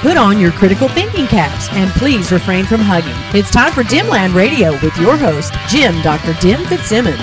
Put on your critical thinking caps and please refrain from hugging. It's time for Dimland Radio with your host, Jim Dr. Dim Fitzsimmons.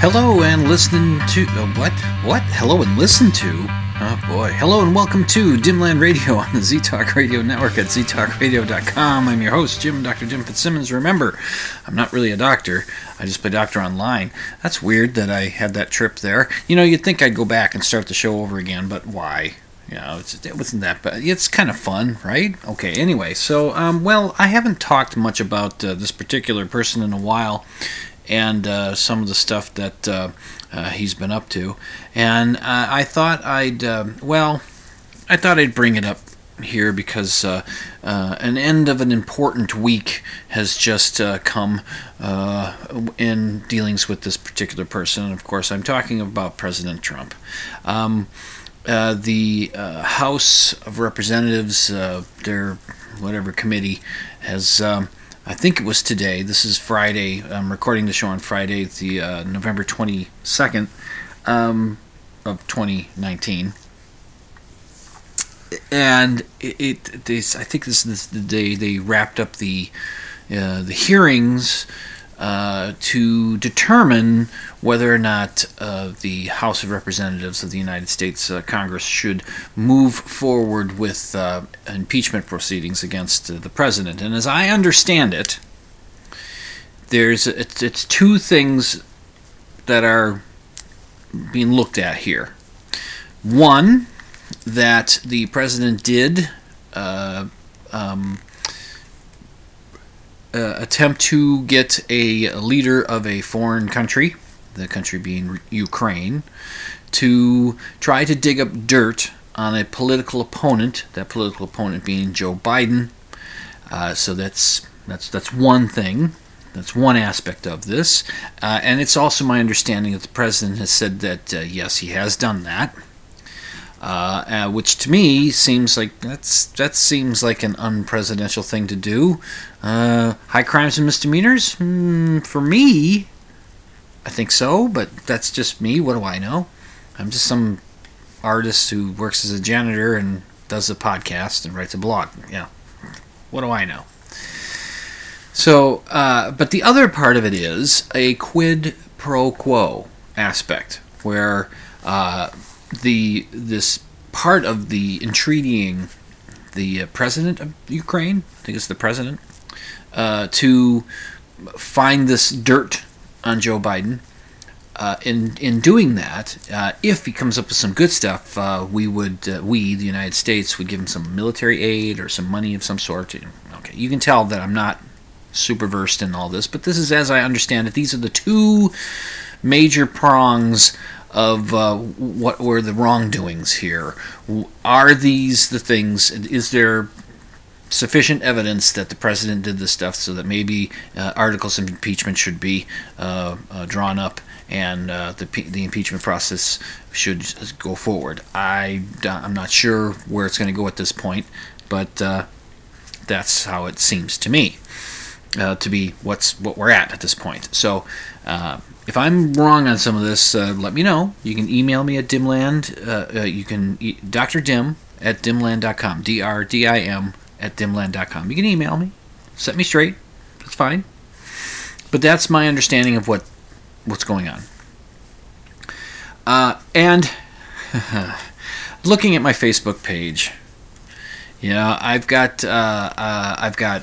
Hello and listen to uh, what? What? Hello and listen to? Oh boy. Hello and welcome to Dimland Radio on the Z Talk Radio Network at ztalkradio.com. I'm your host, Jim Dr. Jim Fitzsimmons. Remember, I'm not really a doctor. I just play doctor online. That's weird that I had that trip there. You know, you'd think I'd go back and start the show over again, but why? You know, it's, it wasn't that bad. It's kind of fun, right? Okay, anyway, so, um, well, I haven't talked much about uh, this particular person in a while and uh, some of the stuff that uh, uh, he's been up to. And uh, I thought I'd, um, well, I thought I'd bring it up here because uh, uh, an end of an important week has just come in dealings with this particular person. And of course, I'm talking about President Trump. Um, the House of Representatives, their whatever committee, has. Um, I think it was today. This is Friday. I'm recording the show on Friday, the uh, November 22nd um, of 2019. And it, it this, I think this is the day they wrapped up the uh, the hearings uh, to determine whether or not uh, the House of Representatives of the United States uh, Congress should move forward with uh, impeachment proceedings against uh, the president. And as I understand it, there's it's, it's two things that are being looked at here. One, that the president did um, uh, attempt to get a leader of a foreign country, the country being Ukraine, to try to dig up dirt on a political opponent. That political opponent being Joe Biden. Uh, so that's that's that's one thing. That's one aspect of this, uh, and it's also my understanding that the president has said that uh, yes, he has done that. Uh, uh, which to me seems like that's that seems like an unpresidential thing to do. Uh, high crimes and misdemeanors, mm, for me, I think so, but that's just me. What do I know? I'm just some artist who works as a janitor and does a podcast and writes a blog. Yeah, what do I know? So, uh, but the other part of it is a quid pro quo aspect where uh, the this part of the entreatying the uh, president of Ukraine, I think it's the president, uh, to find this dirt on Joe Biden. Uh, in in doing that, uh, if he comes up with some good stuff, uh, we would uh, we the United States would give him some military aid or some money of some sort. Okay, you can tell that I'm not super versed in all this, but this is as I understand it. These are the two major prongs of uh, what were the wrongdoings here. Are these the things? Is there sufficient evidence that the president did this stuff so that maybe uh, articles of impeachment should be uh, uh drawn up and uh, the the impeachment process should go forward? I I'm not sure where it's going to go at this point, but uh, that's how it seems to me. to be what's what we're at at this point. So if I'm wrong on some of this, uh, let me know. You can email me at dimland. Uh, uh, you can e- Dr. Dim at dimland.com. D R D I M at dimland.com. You can email me. Set me straight. That's fine. But that's my understanding of what what's going on. Uh, and looking at my Facebook page, you know, I've got uh, uh, I've got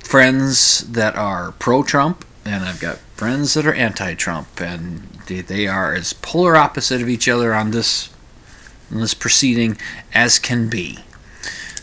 friends that are pro-Trump, and I've got friends that are anti-Trump, and they, they are as polar opposite of each other on this on this proceeding as can be.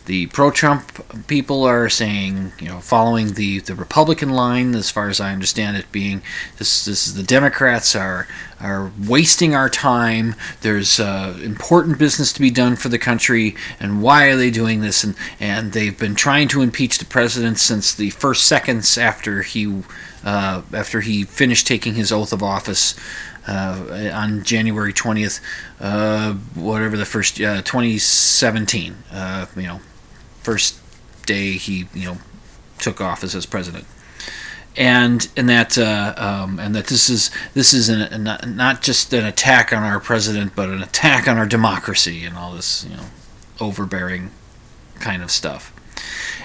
The pro-Trump people are saying, you know, following the, the Republican line, as far as I understand it, being this this is the Democrats are are wasting our time. There's uh, important business to be done for the country, and why are they doing this? And and they've been trying to impeach the president since the first seconds after he uh, after he finished taking his oath of office. Uh, on January 20th, uh, whatever the first, uh, 2017, uh, you know, first day he you know took office as president, and and that uh, um, and that this is this is an, not, not just an attack on our president, but an attack on our democracy and all this you know overbearing kind of stuff.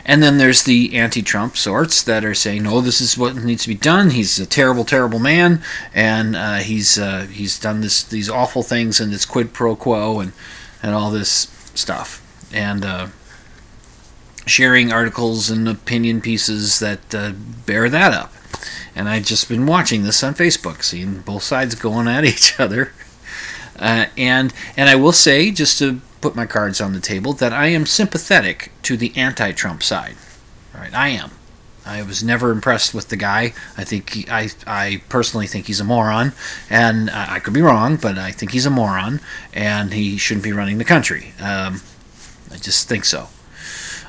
And then there's the anti-Trump sorts that are saying, "No, this is what needs to be done. He's a terrible, terrible man, and uh, he's uh, he's done this these awful things, and this quid pro quo, and and all this stuff." And uh, sharing articles and opinion pieces that uh, bear that up. And I've just been watching this on Facebook, seeing both sides going at each other. Uh, and and I will say, just to put my cards on the table, that I am sympathetic to the anti-Trump side. Right, I am. I was never impressed with the guy. I think he, I I personally think he's a moron, and I, I could be wrong, but I think he's a moron, and he shouldn't be running the country. Um, I just think so.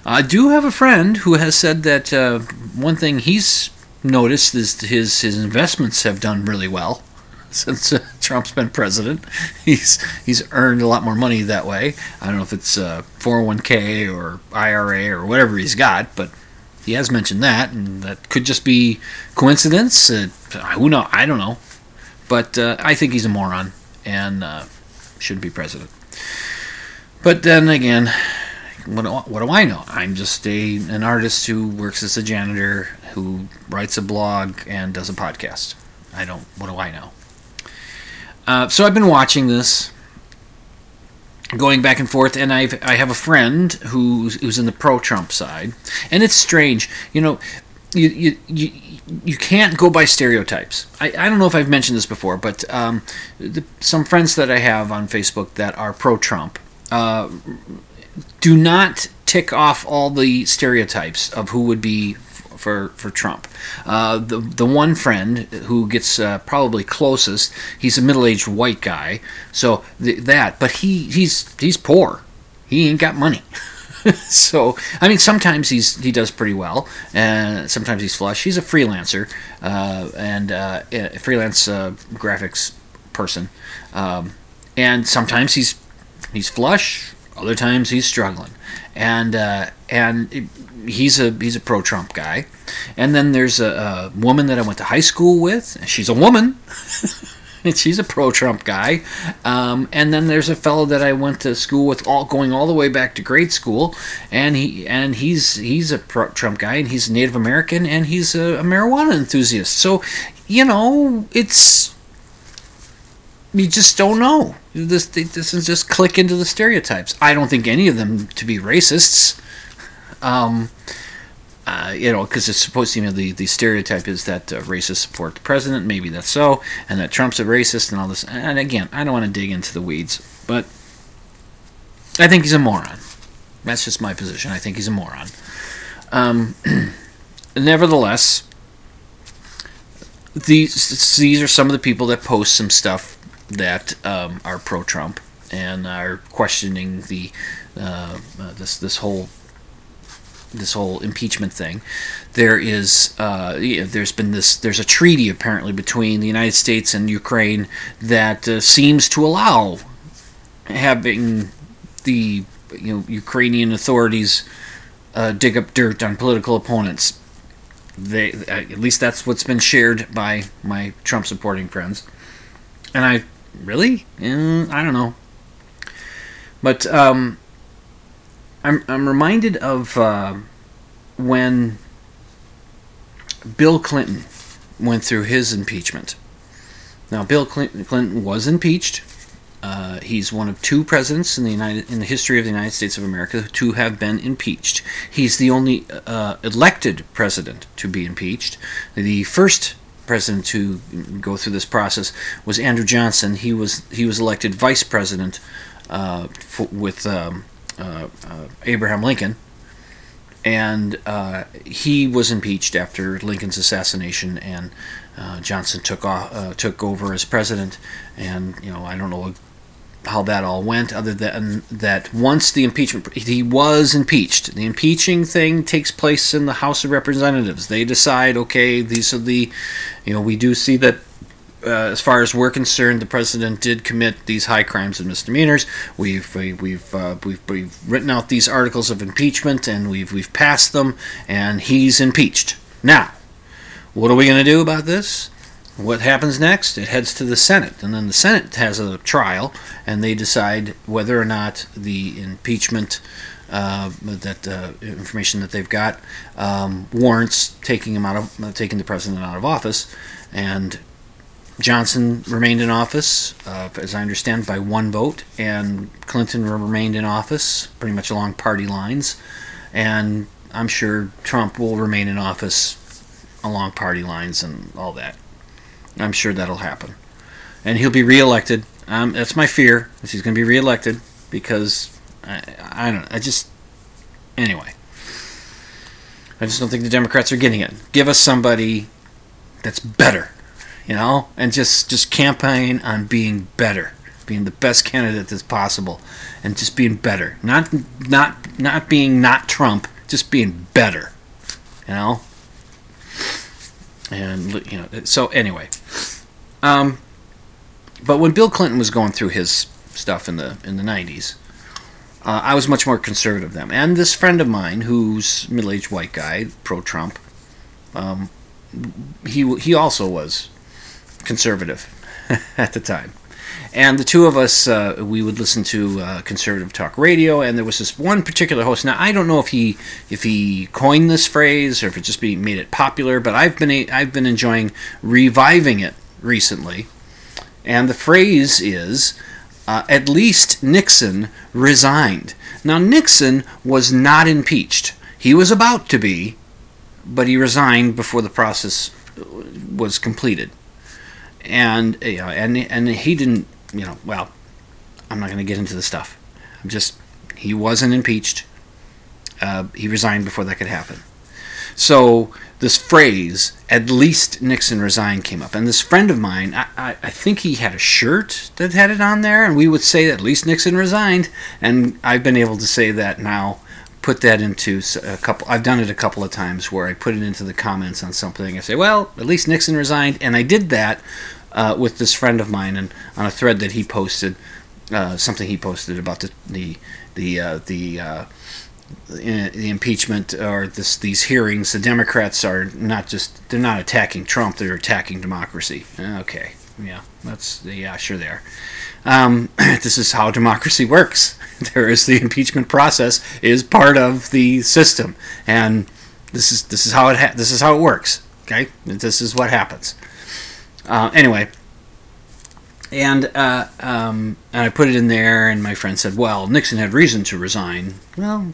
I do have a friend who has said that uh, one thing he's noticed is his his investments have done really well since uh, Trump's been president. He's he's earned a lot more money that way. I don't know if it's uh, 401k or IRA or whatever he's got, but he has mentioned that, and that could just be coincidence. Uh, who know? I don't know, but uh, I think he's a moron and uh, shouldn't be president. But then again, what do, what do I know? I'm just a an artist who works as a janitor, who writes a blog and does a podcast. I don't. What do I know? Uh, so I've been watching this, going back and forth, and I've I have a friend who's who's in the pro-Trump side, and it's strange, you know. You, you, you, you can't go by stereotypes. I, I don't know if I've mentioned this before, but um, the, some friends that I have on Facebook that are pro Trump do not tick off all the stereotypes of who would be for for Trump. Uh, the the one friend who gets uh, probably closest, he's a middle aged white guy, so th- that. But he he's he's poor. He ain't got money. so I mean, sometimes he's he does pretty well, and sometimes he's flush. He's a freelancer uh, and uh, a freelance uh, graphics person, um, and sometimes he's he's flush other times he's struggling, and uh, and he's a he's a pro Trump guy. And then there's a, a, woman that I went to high school with. She's a woman. and she's a pro Trump guy. Um, and then there's a fellow that I went to school with, all going all the way back to grade school, and he and he's he's a pro Trump guy, and he's Native American, and he's a, a marijuana enthusiast. So, you know, it's you just don't know. This this is just click into the stereotypes. I don't think any of them to be racists. Um, uh, you know, because it's supposed to, you know, the, the stereotype is that uh, racists support the president. Maybe that's so, and that Trump's a racist and all this. And again, I don't want to dig into the weeds, but I think he's a moron. That's just my position. I think he's a moron. Um, nevertheless, these these are some of the people that post some stuff that um, are pro-Trump and are questioning the uh, uh, this this whole this whole impeachment thing. There is uh, there's been this there's a treaty apparently between the United States and Ukraine that uh, seems to allow having the you know Ukrainian authorities uh, dig up dirt on political opponents. They at least that's what's been shared by my Trump supporting friends, and I really? Eh, I don't know. But um, I'm I'm reminded of uh, when Bill Clinton went through his impeachment. Now, Bill Clinton, Clinton was impeached. Uh, he's one of two presidents in the United in the history of the United States of America to have been impeached. He's the only uh, elected president to be impeached. The first president to go through this process was Andrew Johnson. He was he was elected vice president uh, for, with um, uh, uh, Abraham Lincoln, and uh, he was impeached after Lincoln's assassination, and uh, Johnson took off, uh, took over as president, and you know I don't know how that all went, other than that once the impeachment, he was impeached. The impeaching thing takes place in the House of Representatives. They decide, okay, these are the, you know, we do see that uh, as far as we're concerned, the president did commit these high crimes and misdemeanors. We've we, we've, uh, we've we've written out these articles of impeachment and we've we've passed them, and he's impeached. Now, what are we going to do about this? What happens next? It heads to the Senate, and then the Senate has a trial, and they decide whether or not the impeachment. Uh, that uh, information that they've got um, warrants taking him out of uh, taking the president out of office, and Johnson remained in office, uh, as I understand, by one vote, and Clinton remained in office pretty much along party lines, and I'm sure Trump will remain in office along party lines and all that. I'm sure that'll happen. And he'll be reelected. Um, that's my fear, is he's going to be reelected because I, I don't I just anyway. I just don't think the Democrats are getting it. Give us somebody that's better, you know, and just just campaign on being better, being the best candidate that's possible, and just being better. Not not not being not Trump, just being better, you know. And you know, so anyway, um, but when Bill Clinton was going through his stuff in the in the '90s, uh, I was much more conservative then. And this friend of mine, who's middle-aged white guy, pro-Trump, um, he he also was conservative at the time. And the two of us, uh, we would listen to uh, conservative talk radio, and there was this one particular host. Now I don't know if he if he coined this phrase or if it just be, made it popular, but I've been I've been enjoying reviving it recently. And the phrase is, uh, "At least Nixon resigned." Now Nixon was not impeached; he was about to be, but he resigned before the process was completed. And you know, and and he didn't you know, well, I'm not going to get into the stuff. I'm just, he wasn't impeached. Uh, he resigned before that could happen. So this phrase, at least Nixon resigned, came up. And this friend of mine, I, I, I, think he had a shirt that had it on there, and we would say at least Nixon resigned. And I've been able to say that now, put that into a couple, I've done it a couple of times where I put it into the comments on something. I say, well, at least Nixon resigned. And I did that uh, with this friend of mine and on a thread that he posted, uh, something he posted about the the the uh, the, uh, the impeachment or this these hearings. The Democrats are not just they're not attacking Trump; they're attacking democracy. Okay, yeah, that's yeah, sure they are. Um, this is how democracy works. There is the impeachment process is part of the system, and this is this is how it ha- this is how it works. Okay, this is what happens. Uh, anyway, and uh, um, and I put it in there, and my friend said, "Well, Nixon had reason to resign." Well,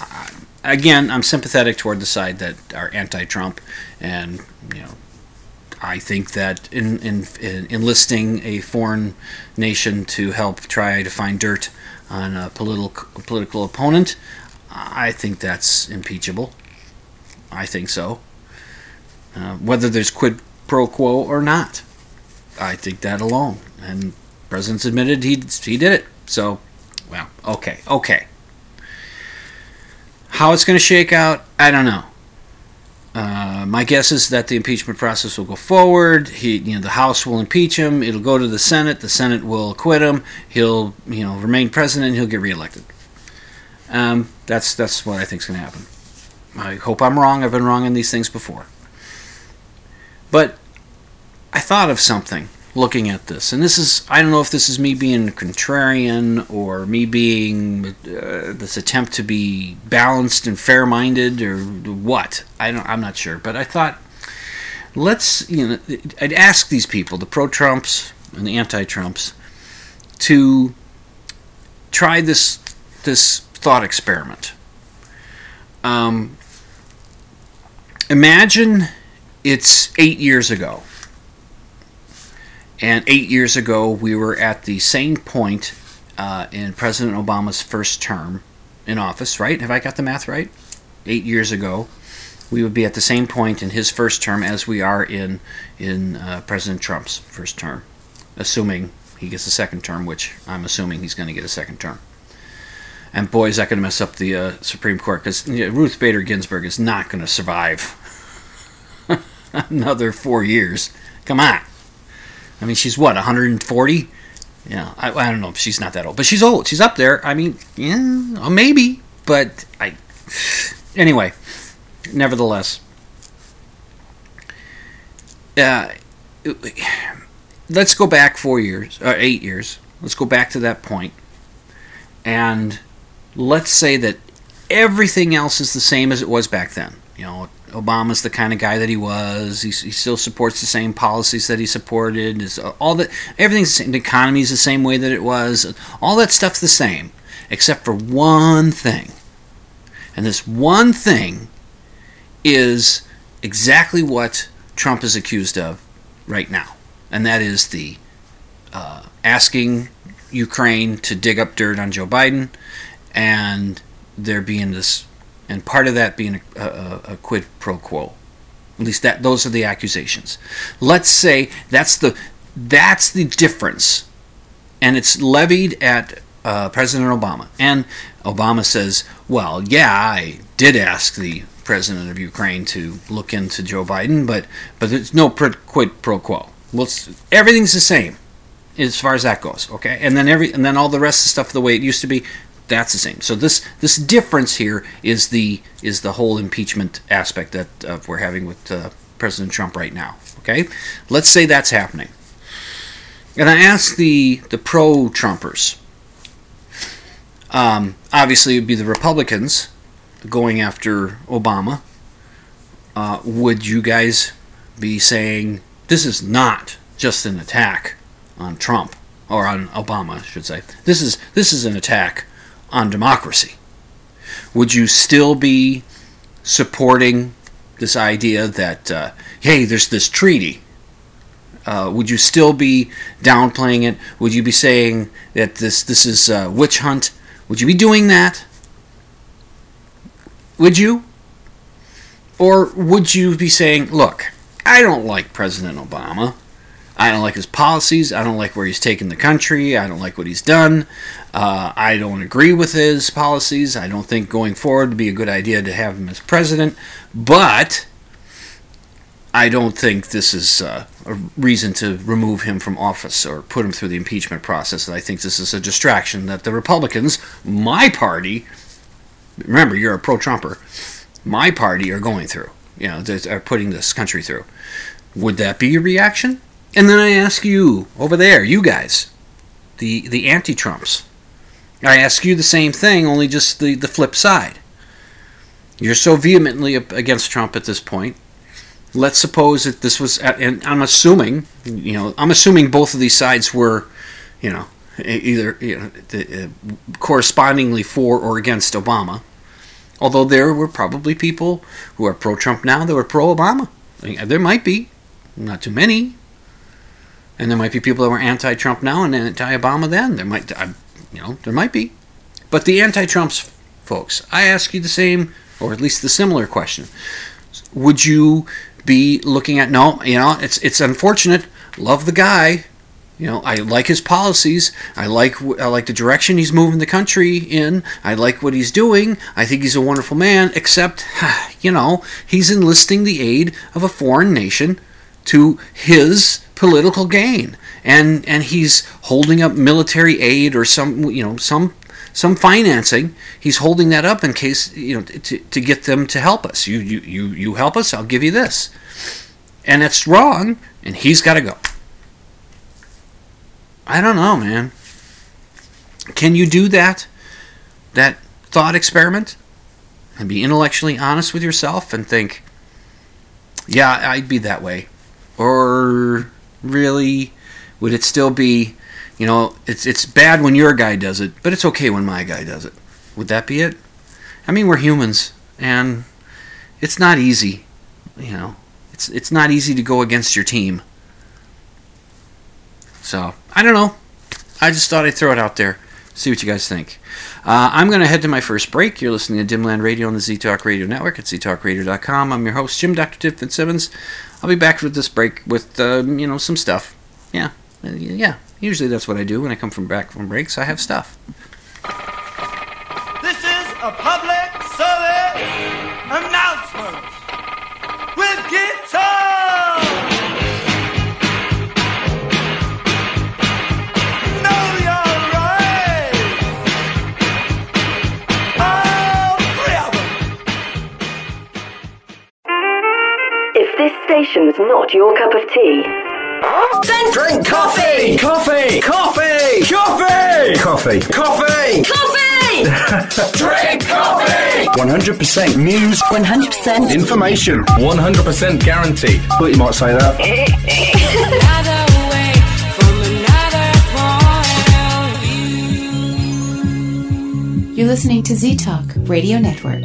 uh, again, I'm sympathetic toward the side that are anti-Trump, and you know, I think that in, in, in enlisting a foreign nation to help try to find dirt on a political political opponent, I think that's impeachable. I think so. Uh, whether there's quid pro quo or not. I think that alone. And president's admitted he he did it. So, well, okay, okay. How it's going to shake out, I don't know. Uh, my guess is that the impeachment process will go forward. He, you know, the House will impeach him. It'll go to the Senate. The Senate will acquit him. He'll, you know, remain president. He'll get reelected. Um, that's that's what I think is going to happen. I hope I'm wrong. I've been wrong on these things before. But I thought of something looking at this, and this is I don't know if this is me being contrarian or me being uh, this attempt to be balanced and fair-minded or what. I don't. I'm not sure, but I thought let's you know I'd ask these people, the pro-Trumps and the anti-Trumps, to try this this thought experiment. Um, imagine it's eight years ago. And eight years ago, we were at the same point uh, in President Obama's first term in office, right? Have I got the math right? Eight years ago, we would be at the same point in his first term as we are in in uh, President Trump's first term, assuming he gets a second term, which I'm assuming he's going to get a second term. And boy, is that going to mess up the uh, Supreme Court because you know, Ruth Bader Ginsburg is not going to survive another four years. Come on. I mean, she's what, 140? Yeah, I, I don't know. She's not that old, but she's old. She's up there. I mean, yeah, maybe, but I. Anyway, nevertheless, uh, let's go back four years, or eight years. Let's go back to that point, and let's say that everything else is the same as it was back then. You know, Obama's the kind of guy that he was. He, he still supports the same policies that he supported. Is all that everything's the same. The economy's the same way that it was. All that stuff's the same, except for one thing. And this one thing is exactly what Trump is accused of right now, and that is the uh, asking Ukraine to dig up dirt on Joe Biden, and there being this and part of that being a, a, a, quid pro quo. At least that those are the accusations. Let's say that's the that's the difference, and it's levied at uh, President Obama. And Obama says, "Well, yeah, I did ask the president of Ukraine to look into Joe Biden, but but there's no quid pro quo. Well, everything's the same." as far as that goes okay and then every and then all the rest of the stuff the way it used to be that's the same. So this this difference here is the is the whole impeachment aspect that uh, we're having with uh, President Trump right now. Okay, let's say that's happening, and I ask the the pro Trumpers. Um, obviously, it would be the Republicans going after Obama. Uh, would you guys be saying this is not just an attack on Trump or on Obama, I should say? This is this is an attack on democracy? Would you still be supporting this idea that, uh, hey, there's this treaty? Uh, would you still be downplaying it? Would you be saying that this this is a witch hunt? Would you be doing that? Would you? Or would you be saying, look, I don't like President Obama. I don't like his policies. I don't like where he's taken the country. I don't like what he's done. Uh, I don't agree with his policies. I don't think going forward would be a good idea to have him as president. But I don't think this is uh, a reason to remove him from office or put him through the impeachment process. I think this is a distraction that the Republicans, my party, remember you're a pro-Trumper, my party are going through. You know, are putting this country through. Would that be your reaction? And then I ask you over there, you guys, the the anti-Trumps. I ask you the same thing, only just the, the flip side. You're so vehemently against Trump at this point. Let's suppose that this was, and I'm assuming, you know, I'm assuming both of these sides were, you know, either you know, uh, correspondingly for or against Obama. Although there were probably people who are pro-Trump now that were pro-Obama. There might be, not too many, and there might be people that were anti-Trump now and anti-Obama then. There might, you know, there might be. But the anti-Trumps folks, I ask you the same, or at least the similar question: Would you be looking at no? You know, it's it's unfortunate. Love the guy. You know, I like his policies. I like I like the direction he's moving the country in. I like what he's doing. I think he's a wonderful man. Except, you know, he's enlisting the aid of a foreign nation to his political gain. And and he's holding up military aid or some you know some some financing. He's holding that up in case you know to, to get them to help us. You you you you help us I'll give you this. And it's wrong and he's got to go. I don't know man. Can you do that that thought experiment? And be intellectually honest with yourself and think yeah I'd be that way. Or really would it still be you know it's it's bad when your guy does it but it's okay when my guy does it would that be it i mean we're humans and it's not easy you know it's it's not easy to go against your team so i don't know i just thought i'd throw it out there See what you guys think. Uh, I'm going to head to my first break. You're listening to Dimland Radio on the Z Talk Radio Network at ztalkradio.com. I'm your host, Jim Dr. Dim Fitzsimmons. I'll be back with this break with, uh, you know, some stuff. Yeah, uh, yeah. Usually that's what I do when I come from back from breaks. I have stuff. This station is not your cup of tea, Then drink coffee! Coffee! Coffee! Coffee! Coffee! Coffee! Coffee! Drink coffee! 100% news, 100% information, 100% guaranteed. But you might say that. You're listening to Z Talk Radio Network.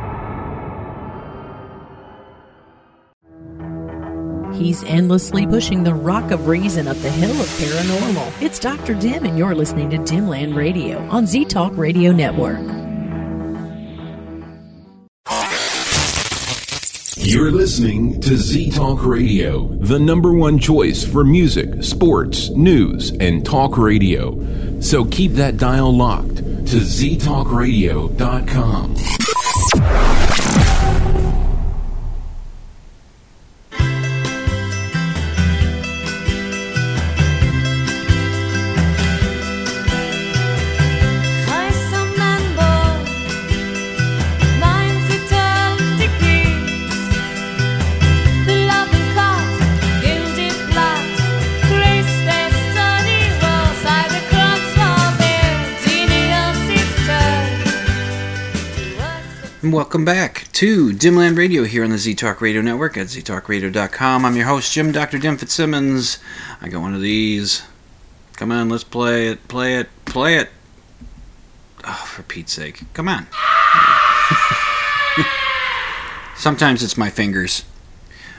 He's endlessly pushing the rock of reason up the hill of paranormal. It's Dr. Dim, and you're listening to Dimland Radio on Z Talk Radio Network. You're listening to Z Talk Radio, the number one choice for music, sports, news, and talk radio. So keep that dial locked to ztalkradio.com. And welcome back to Dimland Radio here on the Z Talk Radio Network at ztalkradio.com. I'm your host, Jim Dr. Dim Fitzsimmons. I got one of these. Come on, let's play it, play it, play it. Oh, for Pete's sake. Come on. Sometimes it's my fingers.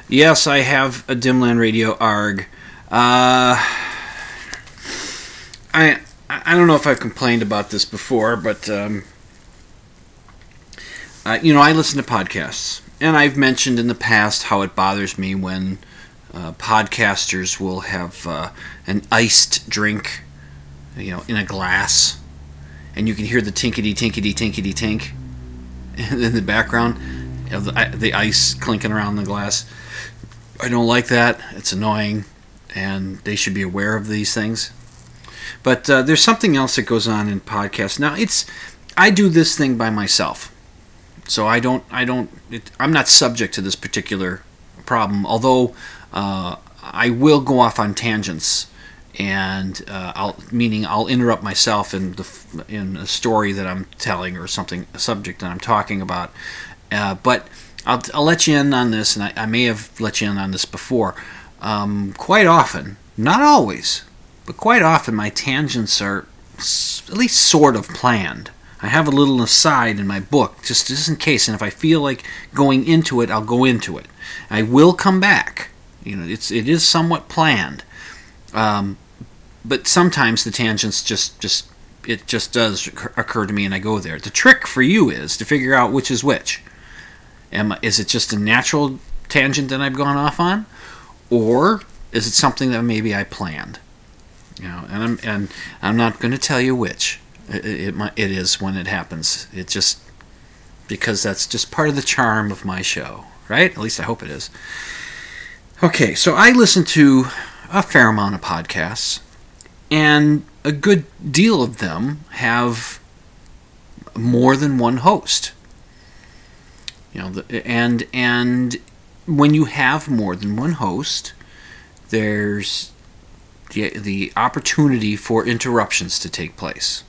Yes, I have a Dimland Radio ARG. Uh, I I don't know if I've complained about this before, but um, uh, you know, I listen to podcasts, and I've mentioned in the past how it bothers me when uh, podcasters will have uh, an iced drink, you know, in a glass, and you can hear the tinkety tinkety tinkety tink in the background of the, the ice clinking around the glass. I don't like that. It's annoying, and they should be aware of these things. But uh, there's something else that goes on in podcasts. Now, it's I do this thing by myself so I don't I don't it, I'm not subject to this particular problem. Although uh, I will go off on tangents, and uh, I'll meaning I'll interrupt myself in the in a story that I'm telling or something a subject that I'm talking about. Uh, but I'll, I'll let you in on this, and I, I may have let you in on this before. Um, quite often, not always, but quite often, my tangents are at least sort of planned. I have a little aside in my book, just, just in case, and if I feel like going into it, I'll go into it. I will come back. You know, it's it is somewhat planned, um, but sometimes the tangents just just it just does occur- to me, and I go there. The trick for you is to figure out which is which. Am is it just a natural tangent that I've gone off on, or is it something that maybe I planned? You know, and I'm and I'm not going to tell you which. It, it, it is when it happens. It just because that's just part of the charm of my show, right? At least I hope it is. Okay, so I listen to a fair amount of podcasts, and a good deal of them have more than one host. You know, the, and and when you have more than one host, there's the, the opportunity for interruptions to take place,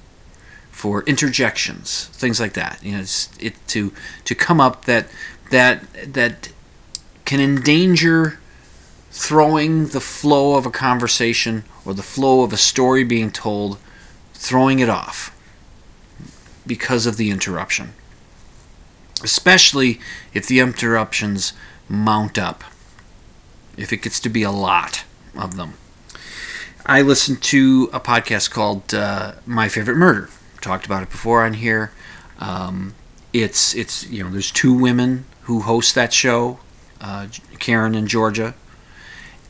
for interjections, things like that. You know, it's, it to to come up that that that can endanger throwing the flow of a conversation or the flow of a story being told, throwing it off because of the interruption. Especially if the interruptions mount up, if it gets to be a lot of them. I listened to a podcast called uh, My Favorite Murder. Talked about it before on here. Um, it's it's you know there's two women who host that show, uh, Karen and Georgia,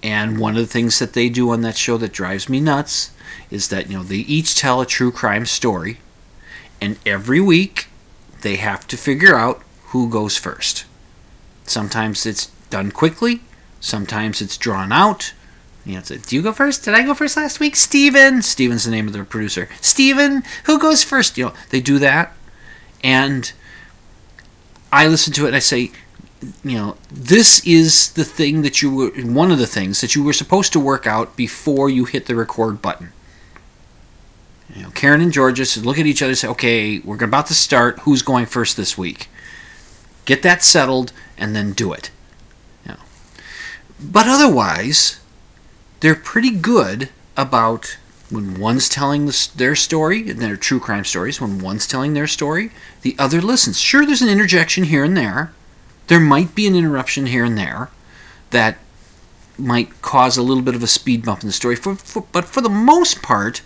and one of the things that they do on that show that drives me nuts is that you know they each tell a true crime story, and every week they have to figure out who goes first. Sometimes it's done quickly, sometimes it's drawn out. You know, do you go first? Did I go first last week? Steven. Steven's the name of the producer. Steven, who goes first? You know, they do that. And I listen to it and I say, you know, this is the thing that you were, one of the things that you were supposed to work out before you hit the record button. You know, Karen and Georgia look at each other and say, okay, we're about to start. Who's going first this week? Get that settled and then do it. You know. But otherwise, they're pretty good about when one's telling the, their story, and their true crime stories, when one's telling their story, the other listens. Sure, there's an interjection here and there. There might be an interruption here and there that might cause a little bit of a speed bump in the story, for, for, but for the most part,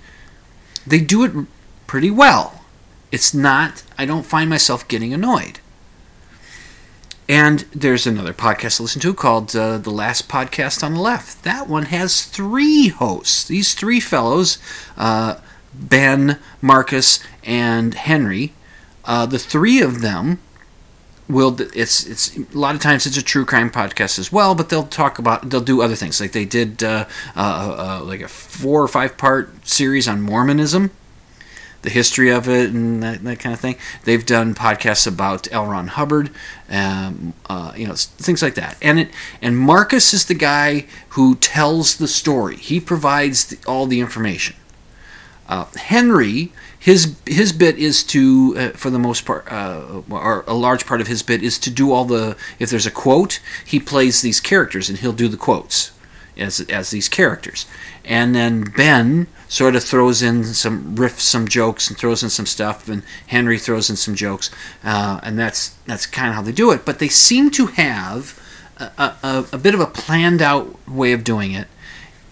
they do it pretty well. It's not, I don't find myself getting annoyed. And there's another podcast to listen to called uh, The Last Podcast on the Left. That one has three hosts. These three fellows, uh, Ben, Marcus, and Henry, uh, the three of them will it's it's a lot of times it's a true crime podcast as well but they'll talk about they'll do other things like they did uh, uh, uh, like a four or five part series on mormonism the history of it and that, that kind of thing. They've done podcasts about l. Ron hubbard um, uh, you know things like that. And it and marcus is the guy who tells the story. He provides the, all the information. Uh, henry his his bit is to uh, for the most part uh, or a large part of his bit is to do all the if there's a quote he plays these characters and he'll do the quotes as as these characters. And then Ben sort of throws in some riffs some jokes and throws in some stuff and Henry throws in some jokes uh, and that's that's kind of how they do it but they seem to have a, a, a bit of a planned out way of doing it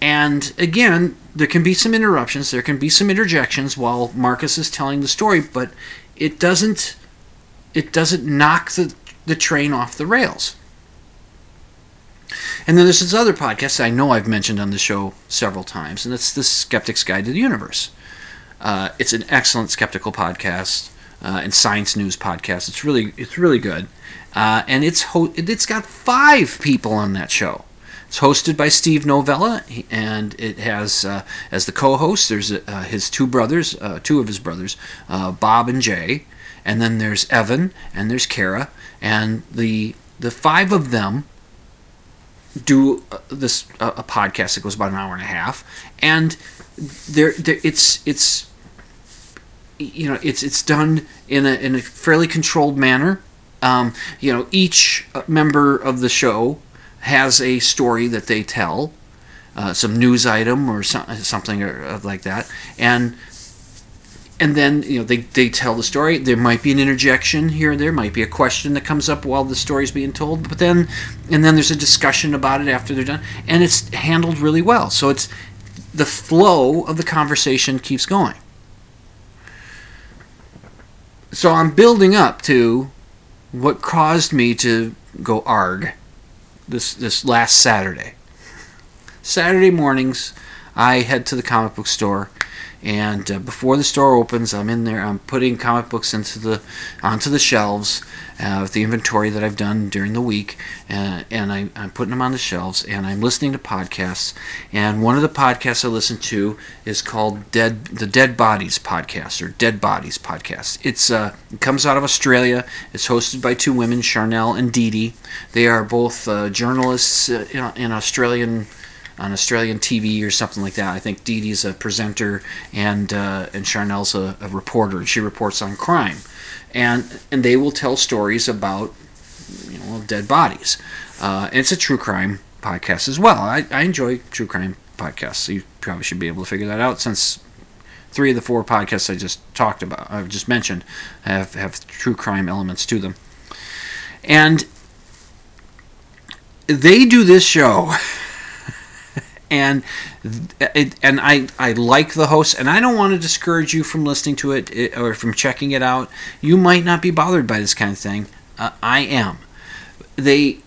and again, there can be some interruptions, there can be some interjections while Marcus is telling the story, but it doesn't it doesn't knock the, the train off the rails. And then there's this other podcast I know I've mentioned on the show several times, and it's the Skeptic's Guide to the Universe. Uh, it's an excellent skeptical podcast uh, and science news podcast. It's really it's really good, uh, and it's ho- it's got five people on that show. It's hosted by Steve Novella, and it has uh, as the co-host. There's uh, his two brothers, uh, two of his brothers, Bob and Jay, and then there's Evan and there's Cara, and the the five of them do uh, this uh, a podcast that goes about an hour and a half, and there it's it's you know it's it's done in a in a fairly controlled manner. Um, you know, each member of the show has a story that they tell, uh, some news item or so, something or, like that, and and then you know they, they tell the story. There might be an interjection here and there, might be a question that comes up while the story's being told, but then and then there's a discussion about it after they're done, and it's handled really well. So it's the flow of the conversation keeps going. So I'm building up to what caused me to go arg this this last Saturday. Saturday mornings, I head to the comic book store, and uh, before the store opens, I'm in there. I'm putting comic books into the onto the shelves uh, with the inventory that I've done during the week, uh, and I, am putting them on the shelves. And I'm listening to podcasts. And one of the podcasts I listen to is called Dead the Dead Bodies podcast or Dead Bodies podcast. It's uh, it comes out of Australia. It's hosted by two women, Charnel and Dee Dee. They are both uh, journalists uh, in Australian on Australian TV or something like that. I think Dee Dee's a presenter and uh, and Charnel's a, a reporter, and she reports on crime, and and they will tell stories about you know dead bodies. Uh, and it's a true crime podcast as well. I, I enjoy true crime podcasts. So you probably should be able to figure that out since three of the four podcasts I just talked about, I've just mentioned, have have true crime elements to them, and they do this show. And it, and I, I like the host and I don't want to discourage you from listening to it or from checking it out. You might not be bothered by this kind of thing. Uh, I am. They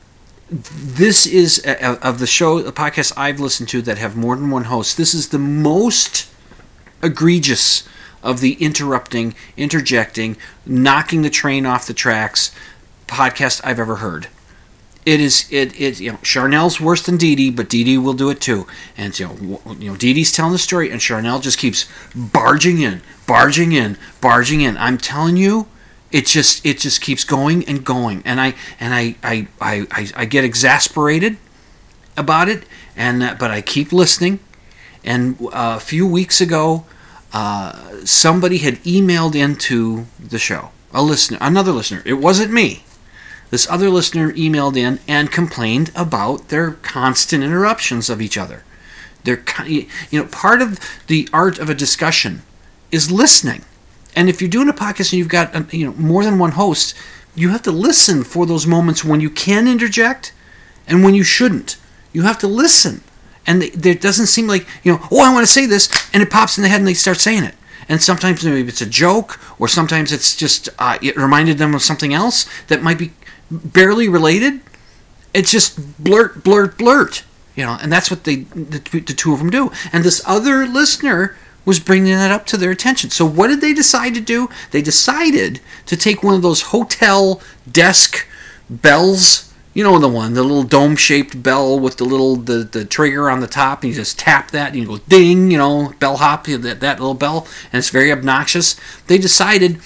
this is uh, of the show the podcast I've listened to that have more than one host. This is the most egregious of the interrupting, interjecting, knocking the train off the tracks podcast I've ever heard. It is it it you know Charnel's worse than Dee Dee, but Dee Dee will do it too. And you know you know Dee Dee's telling the story, and Charnel just keeps barging in, barging in, barging in. I'm telling you, it just it just keeps going and going, and I and I I I, I, I get exasperated about it, and uh, but I keep listening. And uh, a few weeks ago, uh, somebody had emailed into the show a listener, another listener. It wasn't me this other listener emailed in and complained about their constant interruptions of each other. They're, you know, part of the art of a discussion is listening. And if you're doing a podcast and you've got uh, you know more than one host, you have to listen for those moments when you can interject and when you shouldn't. You have to listen. And there doesn't seem like, you know, oh, I want to say this, and it pops in the head and they start saying it. And sometimes maybe it's a joke, or sometimes it's just, uh, it reminded them of something else that might be barely related. It's just blurt, blurt, blurt. You know, and that's what they the, the two of them do. And this other listener was bringing that up to their attention. So what did they decide to do? They decided to take one of those hotel desk bells. You know the one, the little dome-shaped bell with the little the, the trigger on the top, and you just tap that, and you go ding, you know, bellhop, that, that little bell, and it's very obnoxious. They decided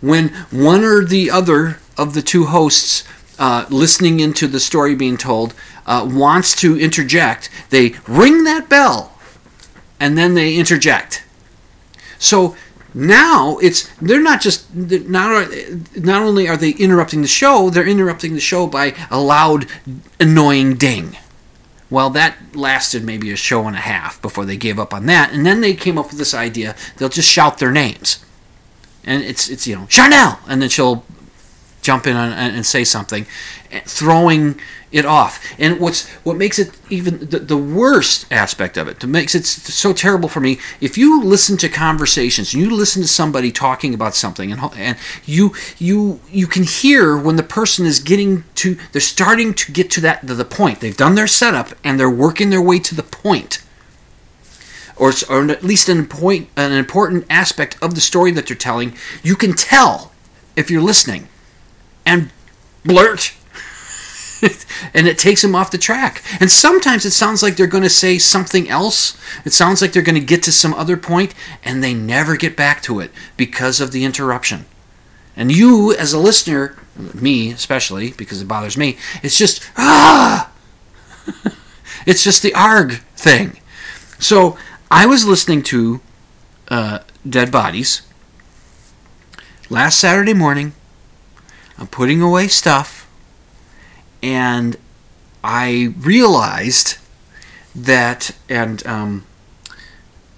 when one or the other of the two hosts uh, listening into the story being told uh, wants to interject, they ring that bell and then they interject. So now it's they're not just not not only are they interrupting the show, they're interrupting the show by a loud, annoying ding. Well, that lasted maybe a show and a half before they gave up on that, and then they came up with this idea: they'll just shout their names, and it's it's you know Charnel, and then she'll jump in and, and say something, throwing it off. And what's what makes it even the, the worst aspect of it, that makes it so terrible for me, if you listen to conversations, you listen to somebody talking about something, and and you you you can hear when the person is getting to, they're starting to get to that the point. They've done their setup and they're working their way to the point. Or, or at least an, point, an important aspect of the story that they're telling, you can tell if you're listening and blurt. and it takes them off the track. And sometimes it sounds like they're going to say something else. It sounds like they're going to get to some other point, and they never get back to it because of the interruption. And you, as a listener, me especially, because it bothers me, it's just, ah! it's just the ARG thing. So I was listening to uh, Dead Bodies last Saturday morning I'm putting away stuff, and I realized that, and um,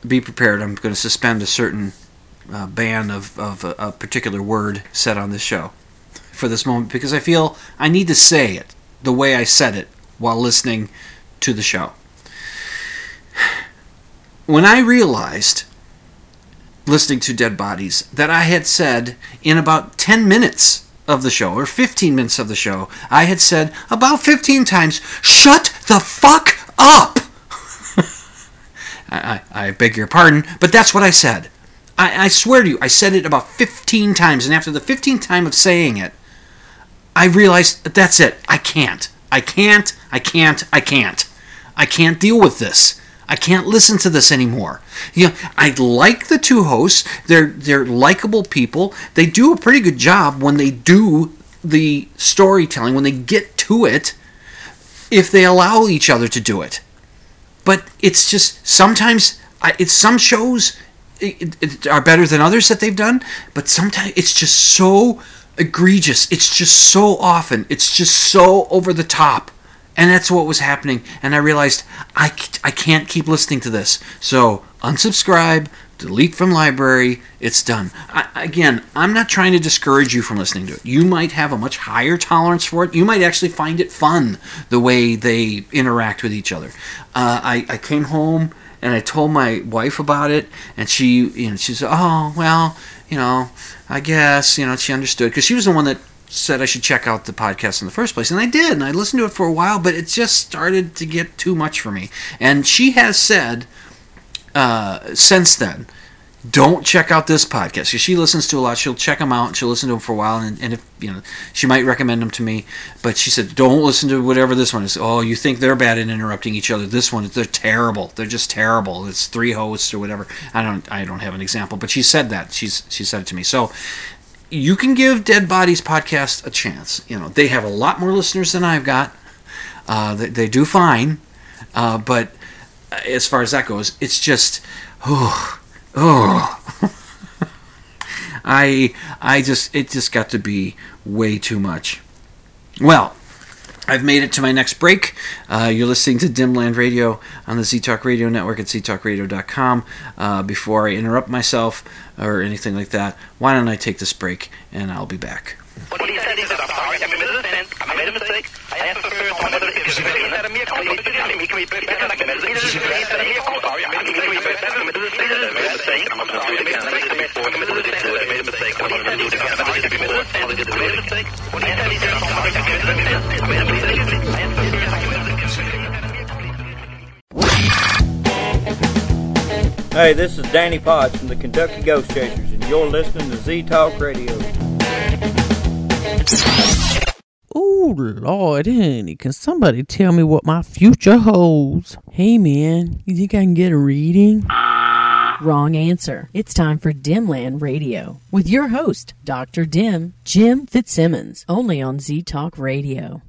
be prepared, I'm going to suspend a certain uh, ban of, of a, a particular word said on this show for this moment because I feel I need to say it the way I said it while listening to the show. When I realized, listening to Dead Bodies, that I had said in about 10 minutes of the show, or 15 minutes of the show, I had said about 15 times, Shut the fuck up! I, I, I, beg your pardon, but that's what I said. I, I swear to you, I said it about 15 times, and after the 15th time of saying it, I realized that that's it. I can't. I can't. I can't. I can't. I can't deal with this. I can't listen to this anymore. You know, I like the two hosts. They're they're likable people. They do a pretty good job when they do the storytelling when they get to it if they allow each other to do it. but it's just sometimes I, it's some shows it, it, are better than others that they've done, but sometimes it's just so egregious. It's just so often. It's just so over the top. And that's what was happening. And I realized I, I can't keep listening to this. So unsubscribe, delete from library, it's done. I, again, I'm not trying to discourage you from listening to it. You might have a much higher tolerance for it. You might actually find it fun the way they interact with each other. Uh, I, I came home and I told my wife about it, and she, you know, she said, "Oh, well, you know, I guess, you know, she understood because she was the one that said I should check out the podcast in the first place, and I did, and I listened to it for a while, but it just started to get too much for me. And she has said uh, since then, don't check out this podcast because she listens to a lot. She'll check them out and she'll listen to them for a while, and, and if you know, she might recommend them to me. But she said, don't listen to whatever this one is. Oh, you think they're bad at interrupting each other? This one, they're terrible. They're just terrible. It's three hosts or whatever. I don't, I don't have an example, but she said that. She's, she said it to me. So you can give Dead Bodies podcast a chance. You know, they have a lot more listeners than I've got. Uh, they, they do fine, uh, but as far as that goes, it's just, oh, oh. I, I just, it just got to be way too much. Well, I've made it to my next break. Uh, you're listening to Dimland Radio on the Z Talk Radio Network at ztalkradio.com. Uh, before I interrupt myself or anything like that, why don't I take this break and I'll be back. Hey, this is Danny Potts from the Kentucky Ghost Chasers, and you're listening to Z Talk Radio. Oh Lord, honey, can somebody tell me what my future holds? Hey man, you think I can get a reading? Wrong answer. It's time for Dimland Radio with your host, Dr. Dim, Jim Fitzsimmons, only on Z Talk Radio.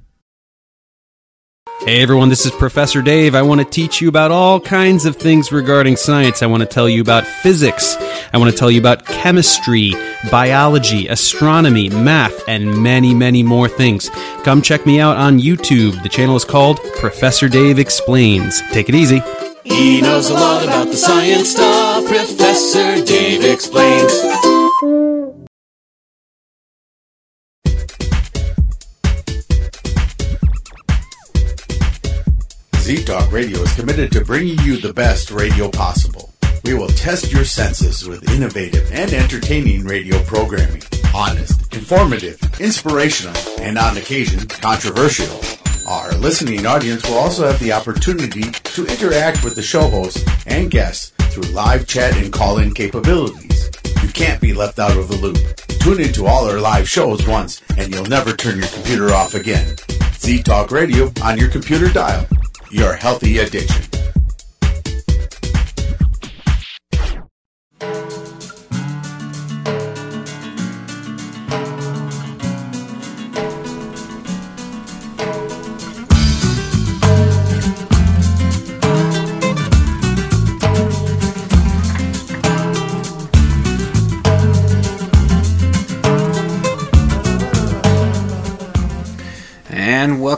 Hey everyone, this is Professor Dave. I want to teach you about all kinds of things regarding science. I want to tell you about physics. I want to tell you about chemistry, biology, astronomy, math, and many, many more things. Come check me out on YouTube. The channel is called Professor Dave Explains. Take it easy. He knows a lot about the science stuff. Professor Dave explains. Z Talk Radio is committed to bringing you the best radio possible. We will test your senses with innovative and entertaining radio programming. Honest, informative, inspirational, and on occasion controversial. Our listening audience will also have the opportunity to interact with the show hosts and guests through live chat and call-in capabilities. You can't be left out of the loop. Tune into all our live shows once and you'll never turn your computer off again. Z Talk Radio on your computer dial. Your healthy addiction.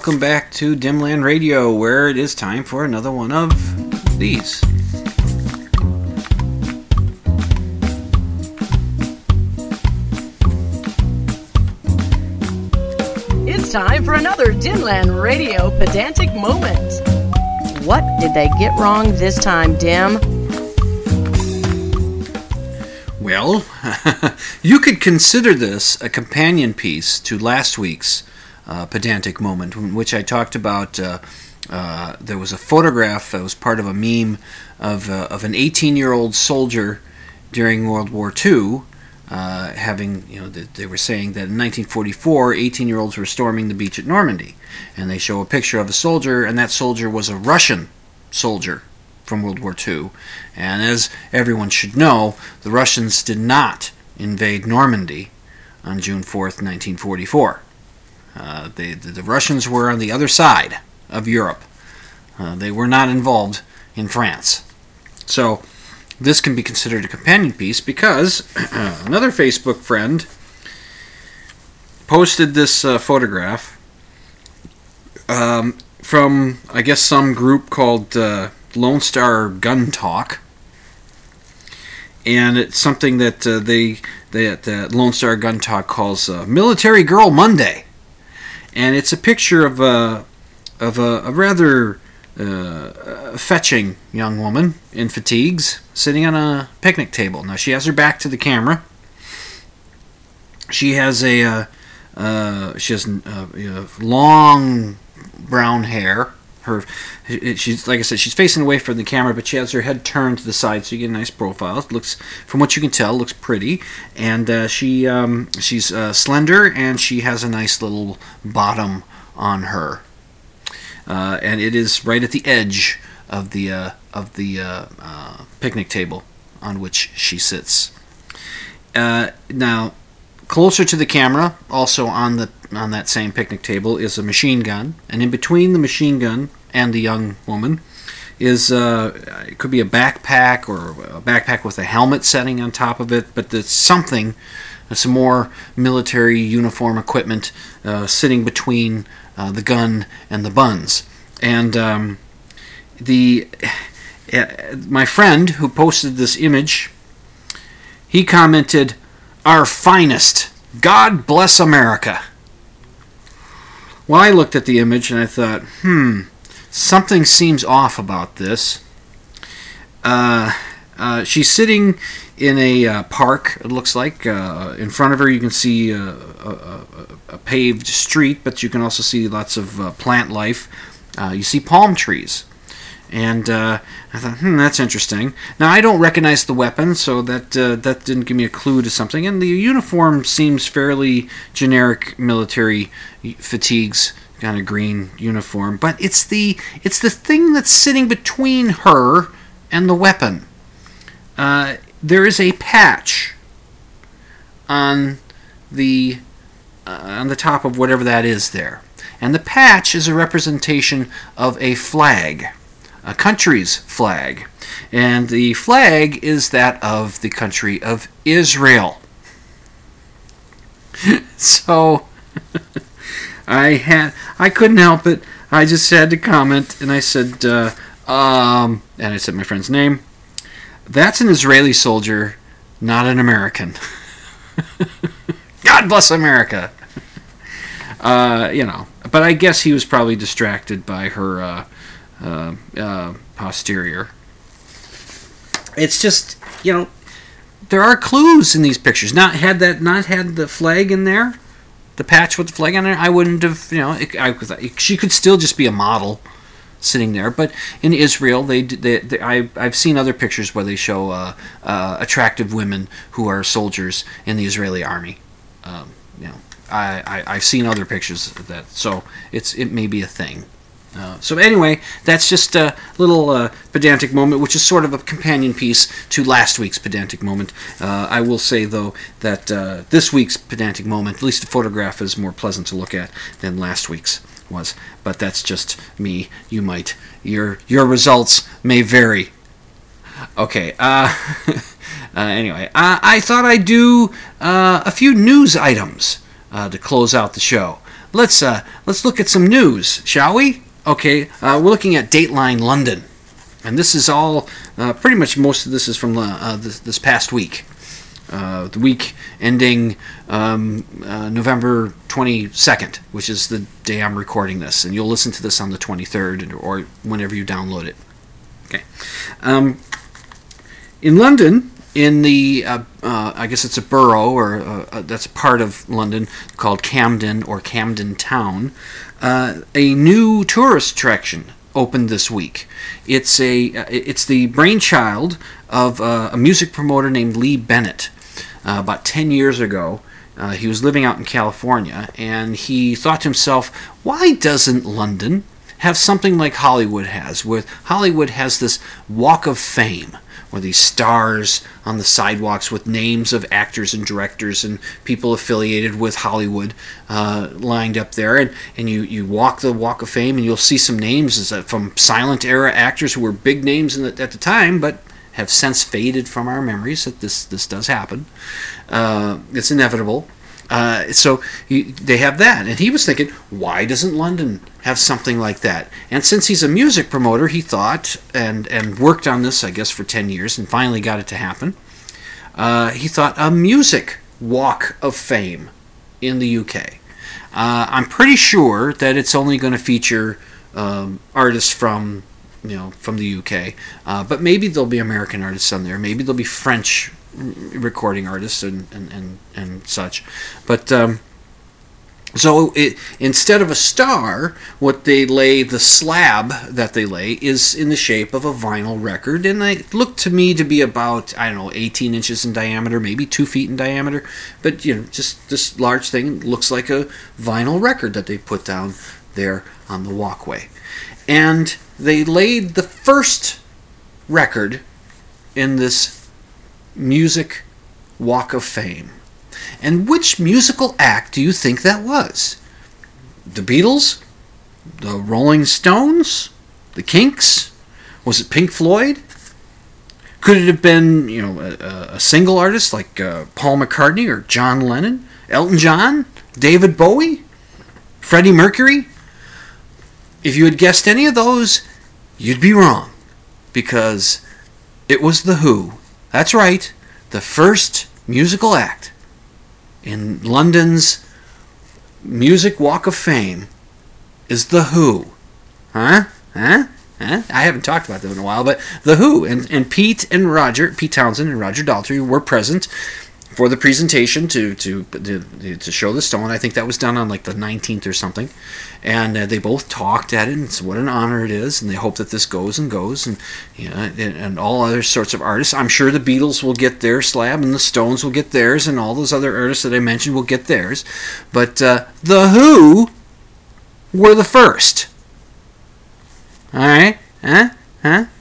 Welcome back to Dimland Radio, where it is time for another one of these. It's time for another Dimland Radio pedantic moment. What did they get wrong this time, Dim? Well, you could consider this a companion piece to last week's uh, pedantic moment, in which I talked about. Uh, uh, there was a photograph that was part of a meme of, uh, of an 18 year old soldier during World War II. Uh, having, you know, they were saying that in 1944, 18 year olds were storming the beach at Normandy. And they show a picture of a soldier, and that soldier was a Russian soldier from World War II. And as everyone should know, the Russians did not invade Normandy on June 4th, 1944. Uh, they, the, Russians were on the other side of Europe. Uh, they were not involved in France. So this can be considered a companion piece because another Facebook friend posted this uh, photograph um, from, I guess, some group called uh, Lone Star Gun Talk. And it's something that uh, they that uh, Lone Star Gun Talk calls Military Girl Monday, and it's a picture of a of a, a rather uh, fetching young woman in fatigues sitting on a picnic table. Now she has her back to the camera. She has a uh, uh, she has uh, know, long brown hair. Her she's like I said she's facing away from the camera, but she has her head turned to the side, so you get a nice profile. It looks from what you can tell looks pretty, and uh, she um, she's uh, slender and she has a nice little bottom on her uh, and it is right at the edge of the uh, of the uh, uh picnic table on which she sits. Now, closer to the camera, also on the on that same picnic table, is a machine gun, and in between the machine gun and the young woman is uh, it could be a backpack or a backpack with a helmet setting on top of it, but it's something, some more military uniform equipment sitting between uh, the gun and the buns. And um, the uh, my friend who posted this image, he commented, "Our finest. God bless America." Well, I looked at the image and I thought, hmm, something seems off about this. Uh, uh, she's sitting in a uh, park, it looks like. Uh, in front of her, you can see uh, a, a, a, paved street, but you can also see lots of uh, plant life. You see palm trees. And I thought, hmm, that's interesting. Now, I don't recognize the weapon, so that, that didn't give me a clue to something. And the uniform seems fairly generic military fatigues kind of green uniform but it's the it's the thing that's sitting between her and the weapon uh, there is a patch on the uh, on the top of whatever that is there. And the patch is a representation of a flag, a country's flag. And the flag is that of the country of Israel. so I had I couldn't help it. I just had to comment and I said uh, um and I said my friend's name that's an Israeli soldier, not an American. God bless America. Uh, you know, but I guess he was probably distracted by her uh, uh, uh, posterior. It's just, you know, there are clues in these pictures. Not had that, not had the flag in there, the patch with the flag on there. I wouldn't have, you know, it, I, she could still just be a model sitting there. But in Israel, they, they, they I, I've seen other pictures where they show uh, uh, attractive women who are soldiers in the Israeli army. Um, you know, I, I have seen other pictures of that, so it's it may be a thing. Uh, so anyway, that's just a little uh, pedantic moment, which is sort of a companion piece to last week's pedantic moment. Uh, I will say though that uh, this week's pedantic moment, at least the photograph, is more pleasant to look at than last week's was. But that's just me. You might your your results may vary. Okay. Uh, anyway, I thought I'd do a few news items to close out the show. Let's let's look at some news, shall we? Okay. we're looking at Dateline London, and this is all pretty much most of this is from this, this past week uh, the week ending um, uh, November 22nd, which is the day I'm recording this. And you'll listen to this on the 23rd or whenever you download it. Okay. Um, in London, in the, uh, uh I guess it's a borough, or uh, uh, that's part of London called Camden or Camden Town, a new tourist attraction opened this week. It's a it's the brainchild of uh, a music promoter named Lee Bennett, uh, about 10 years ago. Uh, he was living out in California, and he thought to himself, why doesn't London have something like Hollywood has, where Hollywood has this walk of fame, where these stars on the sidewalks with names of actors and directors and people affiliated with Hollywood uh, lined up there, and, and you, you walk the walk of fame, and you'll see some names from silent era actors who were big names the, at the time, but have since faded from our memories. That this this does happen. Uh, it's inevitable. Uh, so he, they have that, and he was thinking, why doesn't London have something like that? And since he's a music promoter, he thought and and worked on this, I guess, for ten years, and finally got it to happen. Uh, he thought a music walk of fame in the UK. Uh, I'm pretty sure that it's only going to feature um, artists from you know from the UK, uh, but maybe there'll be American artists on there. Maybe there'll be French recording artists and and and, and such. But um, so it, instead of a star, what they lay the slab that they lay is in the shape of a vinyl record, and it looked to me to be about I don't know 18 inches in diameter, maybe two feet in diameter. But you know, just this large thing looks like a vinyl record that they put down there on the walkway, and they laid the first record in this music walk of fame. And which musical act do you think that was? The Beatles? The Rolling Stones? The Kinks? Was it Pink Floyd? Could it have been, you know, a, a single artist like uh, Paul McCartney or John Lennon? Elton John? David Bowie? Freddie Mercury? If you had guessed any of those, you'd be wrong. Because it was The Who. That's right, the first musical act in London's Music Walk of Fame is The Who. Huh? Huh? Huh? I haven't talked about them in a while, but The Who and, and Pete and Roger, Pete Townshend and Roger Daltrey were present for the presentation to, to to to show the stone. I think that was done on like the 19th or something, and uh, they both talked at it. And it's what an honor it is, and they hope that this goes and goes, and you know, and, and all other sorts of artists. I'm sure the Beatles will get their slab, and the Stones will get theirs, and all those other artists that I mentioned will get theirs. But uh, the Who were the first. All right, huh, huh?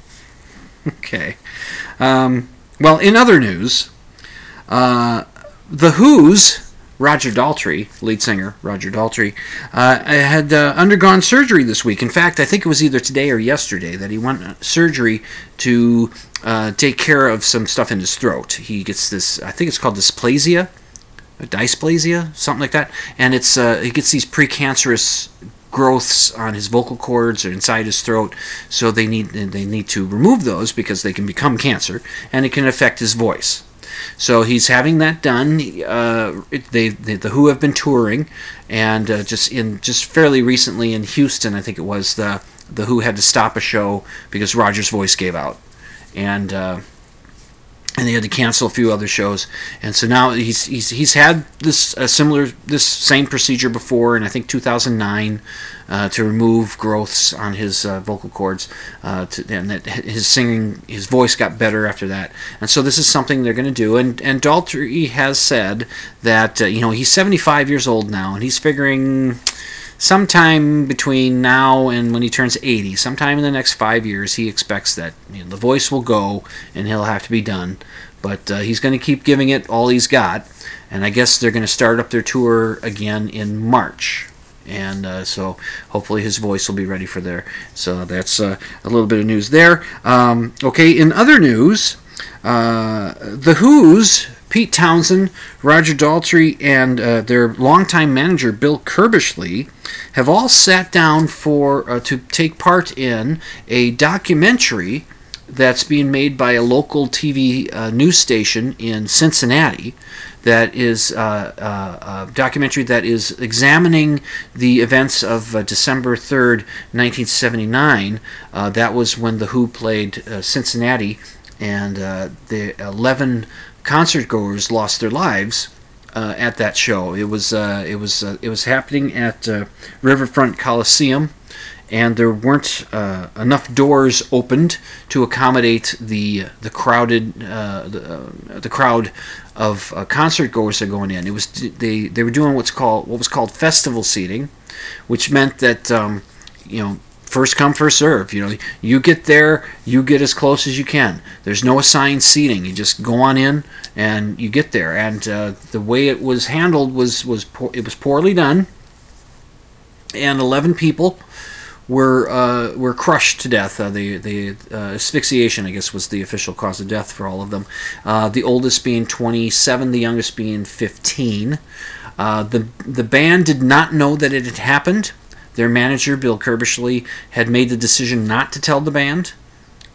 Okay. Um, well, in other news. Uh, the Who's Roger Daltrey, lead singer Roger Daltrey, uh, had uh, undergone surgery this week. In fact, I think it was either today or yesterday that he went surgery to uh, take care of some stuff in his throat. He gets this, I think it's called dysplasia, dysplasia, something like that, and it's uh, he gets these precancerous growths on his vocal cords or inside his throat so they need they need to remove those because they can become cancer and it can affect his voice so he's having that done. Uh, they, they, the Who have been touring, and uh, just in just fairly recently in Houston, I think it was the the Who had to stop a show because Roger's voice gave out, and uh, and they had to cancel a few other shows. And so now he's he's he's had this similar this same procedure before, in I think 2009, uh, to remove growths on his uh, vocal cords, uh, to, and that his singing his voice got better after that. And so this is something they're going to do. And and Daltrey has said that uh, you know he's 75 years old now, and he's figuring sometime between now and when he turns 80, sometime in the next five years, he expects that you know, the voice will go and he'll have to be done. But uh, he's going to keep giving it all he's got. And I guess they're going to start up their tour again in March. And uh, so hopefully his voice will be ready for there. So that's uh, a little bit of news there. Um, okay, in other news, uh, The Who's Pete Townshend, Roger Daltrey, and uh, their longtime manager Bill Curbishley have all sat down for uh, to take part in a documentary that's being made by a local TV uh, news station in Cincinnati. That is uh, uh, a documentary that is examining the events of uh, December 3rd, 1979. that was when The Who played Cincinnati, and the 11 concert goers lost their lives uh, at that show. It was uh, it was uh, it was happening at uh, Riverfront Coliseum, and there weren't uh, enough doors opened to accommodate the the crowded uh, the, the crowd of concert goers that are going in. It was they they were doing what's called what was called festival seating, which meant that um, you know first come first serve. You know, you get there, you get as close as you can. There's no assigned seating. You just go on in and you get there. And uh, the way it was handled was was it was poorly done. And 11 people were uh, were crushed to death. Uh, the the uh, asphyxiation, I guess, was the official cause of death for all of them. Uh, the oldest being 27, the youngest being 15. Uh, the the band did not know that it had happened. Their manager, Bill Curbishley, had made the decision not to tell the band.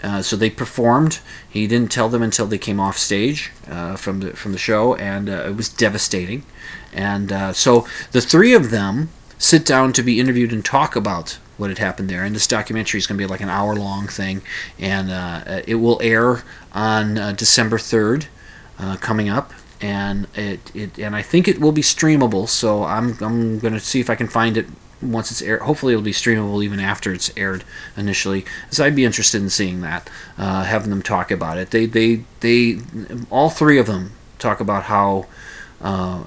Uh, so they performed. He didn't tell them until they came off stage from the from the show, and it was devastating. And so the three of them sit down to be interviewed and talk about what had happened there. And this documentary is going to be like an hour long thing, and uh, it will air on uh, December third, coming up. And it, it and I think it will be streamable. So I'm I'm going to see if I can find it once it's aired. Hopefully, it'll be streamable even after it's aired initially. So I'd be interested in seeing that, uh, having them talk about it. They, they, they, all three of them talk about how uh,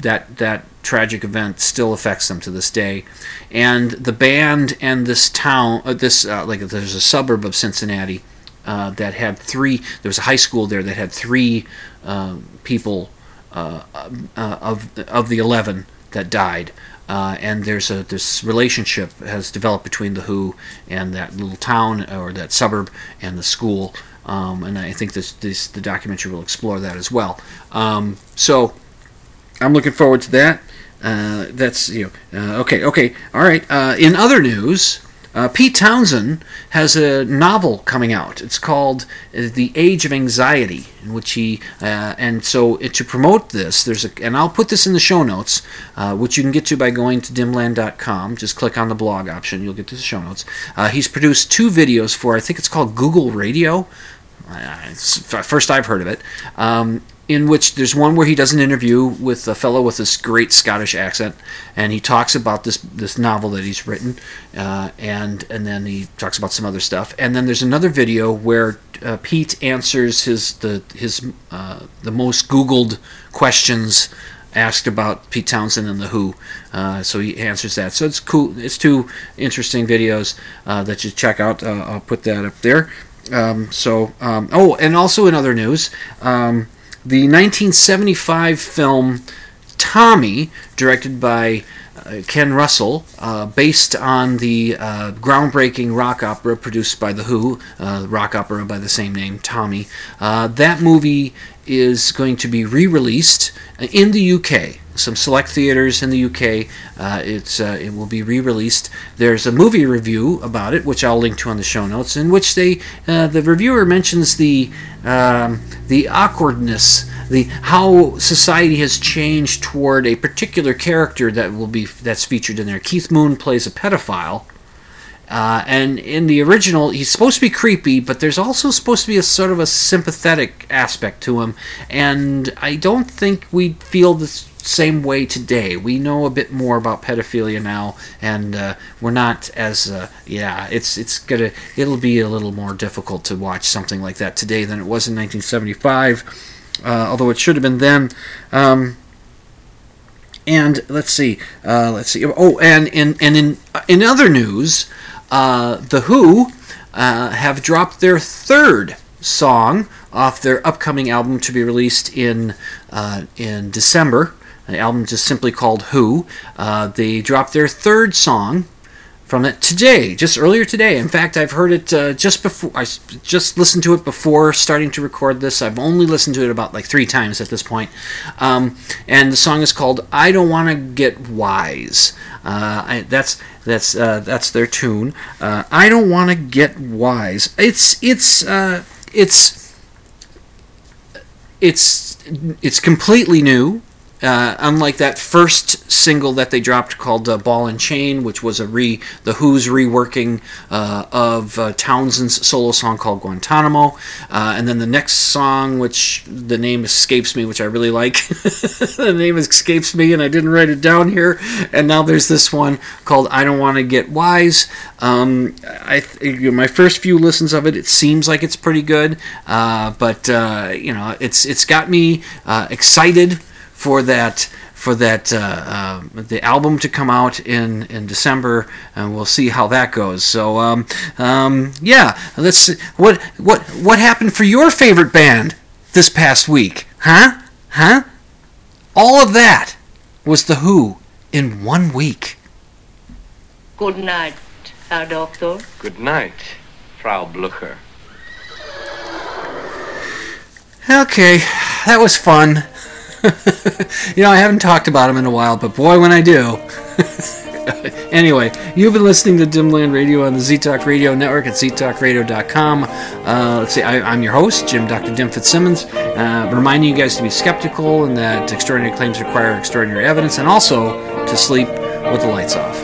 that that tragic event still affects them to this day, and the band and this town, uh, this uh, like there's a suburb of Cincinnati. Uh, that had three. There was a high school there that had three uh, people of of the eleven that died. Uh, and there's a this relationship has developed between the Who and that little town or that suburb and the school, um, and I think this, this the documentary will explore that as well. Um, so I'm looking forward to that. Uh, that's you know uh, okay okay all right. Uh, in other news. Uh, Pete Townshend has a novel coming out. It's called uh, The Age of Anxiety, in which he uh, and so uh, to promote this, there's a and I'll put this in the show notes, uh, which you can get to by going to dimland.com. Just click on the blog option, you'll get to the show notes. Uh, he's produced two videos for I think it's called Google Radio. first I've heard of it. Um, in which there's one where he does an interview with a fellow with this great Scottish accent, and he talks about this this novel that he's written, uh, and and then he talks about some other stuff, and then there's another video where uh, Pete answers his the his uh, the most Googled questions asked about Pete Townshend and the Who. Uh, so he answers that. So it's cool. It's two interesting videos uh, that you check out. Uh, I'll put that up there. Um, so um, oh, and also in other news. Um, the 1975 film Tommy, directed by uh, Ken Russell, uh, based on the uh, groundbreaking rock opera produced by The Who, uh, rock opera by the same name, Tommy. Uh, that movie is going to be re released in the UK. Some select theaters in the UK, uh, it's it will be re-released. There's a movie review about it, which I'll link to on the show notes, in which they the reviewer mentions the um, the awkwardness, the how society has changed toward a particular character that will be that's featured in there. Keith Moon plays a pedophile. Uh, and in the original, he's supposed to be creepy, but there's also supposed to be a sort of a sympathetic aspect to him. And I don't think we feel the same way today. We know a bit more about pedophilia now, and uh, we're not as uh, yeah. It's it's gonna it'll be a little more difficult to watch something like that today than it was in 1975. Uh, although it should have been then. Um, and let's see, uh, let's see. Oh, and and and in in other news, uh, the Who uh, have dropped their third song off their upcoming album to be released in uh, in December. The album just simply called Who. Uh, they dropped their third song from it today, just earlier today. In fact, I've heard it uh, just before. I just listened to it before starting to record this. I've only listened to it about like three times at this point. Um, and the song is called "I Don't Want to Get Wise." Uh, I, that's that's uh, that's their tune. Uh, I don't want to get wise. It's it's uh, it's it's it's completely new. Uh, unlike that first single that they dropped called uh, "Ball and Chain," which was a re the Who's reworking uh, of uh, Townshend's solo song called "Guantanamo," uh, and then the next song, which the name escapes me, which I really like. the name escapes me, and I didn't write it down here. And now there's this one called "I Don't Want to Get Wise." Um, I my first few listens of it, it seems like it's pretty good, uh, but you know, it's it's got me excited for that for that uh, uh, the album to come out in in December, and we'll see how that goes. So um, um, yeah, let's see. what what what happened for your favorite band this past week, huh? Huh? All of that was the Who in one week. Good night, Herr Doctor. Good night, Frau Blucher. Okay, that was fun. you know, I haven't talked about them in a while, but boy, when I do. anyway, you've been listening to Dimland Radio on the ZTalk Radio Network at ztalkradio.com. Uh, let's see, I, am your host, Jim Dr. Dim Fitzsimmons, uh, reminding you guys to be skeptical and that extraordinary claims require extraordinary evidence, and also to sleep with the lights off.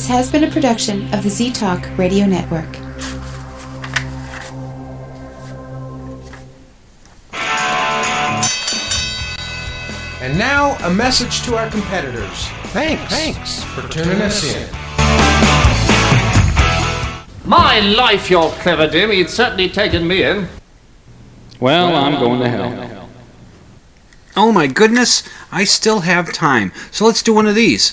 This has been a production of the Z Talk Radio Network. And now, a message to our competitors. Thanks. Thanks for tuning us in. My life, you're clever, Dim. You'd certainly taken me in. Well, I'm going to hell. Oh my goodness, I still have time. So let's do one of these.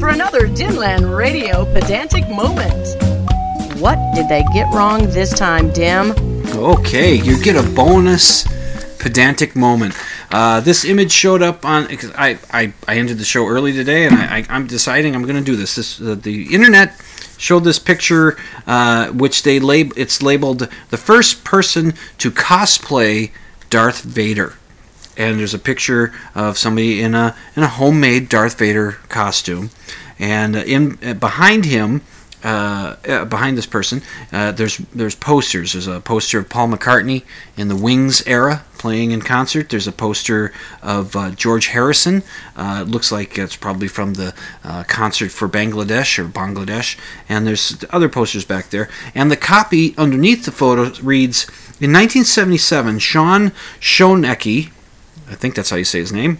For another Dimland Radio pedantic moment. What did they get wrong this time, Dim? Okay, you get a bonus pedantic moment. Uh, this image showed up on. I, I I ended the show early today, and I, am deciding I'm going to do this. This uh, the internet showed this picture, uh, which they lab it's labeled the first person to cosplay Darth Vader. And there's a picture of somebody in a in a homemade Darth Vader costume, and in behind him uh, uh, behind this person, uh, there's there's posters. There's a poster of Paul McCartney in the Wings era playing in concert. There's a poster of uh, George Harrison. Uh, it looks like it's probably from the uh, concert for Bangladesh or Bangladesh. And there's other posters back there. And the copy underneath the photo reads, in 1977, Sean Schonecki, I think that's how you say his name,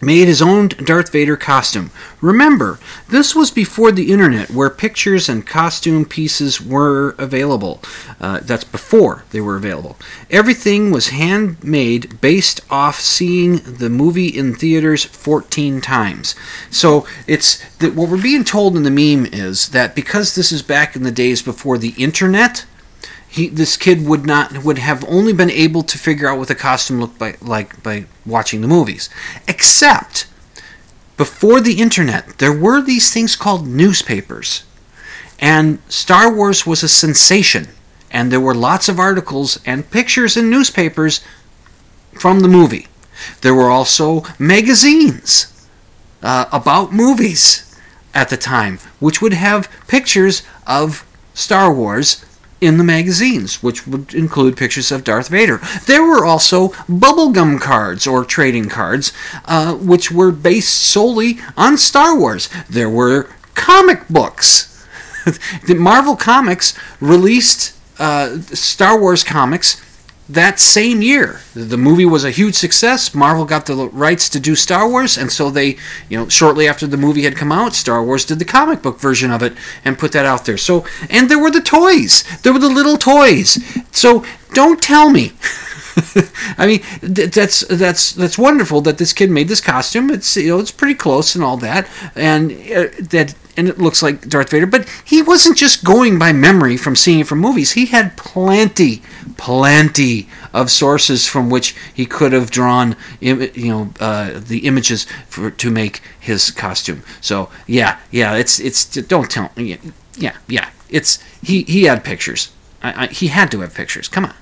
made his own Darth Vader costume. Remember, this was before the internet where pictures and costume pieces were available. Uh, that's before they were available. Everything was handmade based off seeing the movie in theaters 14 times. So it's what we're being told in the meme is that because this is back in the days before the internet, he this kid would not would have only been able to figure out what the costume looked by, like by watching the movies. Except before the internet there were these things called newspapers. And Star Wars was a sensation. And there were lots of articles and pictures in newspapers from the movie. There were also magazines uh, about movies at the time which would have pictures of Star Wars in the magazines, which would include pictures of Darth Vader. There were also bubblegum cards or trading cards, uh, which were based solely on Star Wars. There were comic books. the Marvel Comics released uh, Star Wars comics that same year. The movie was a huge success. Marvel got the rights to do Star Wars, and so they, you know, shortly after the movie had come out, Star Wars did the comic book version of it and put that out there. So, and there were the toys. There were the little toys. So, don't tell me. I mean, th- that's that's that's wonderful that this kid made this costume. It's you know it's pretty close and all that, and uh, that and it looks like Darth Vader. But he wasn't just going by memory from seeing it from movies. He had plenty, plenty of sources from which he could have drawn, you know, uh, the images for to make his costume. So yeah, yeah, it's it's don't tell me. Yeah, yeah, it's he he had pictures. I, I, he had to have pictures. Come on,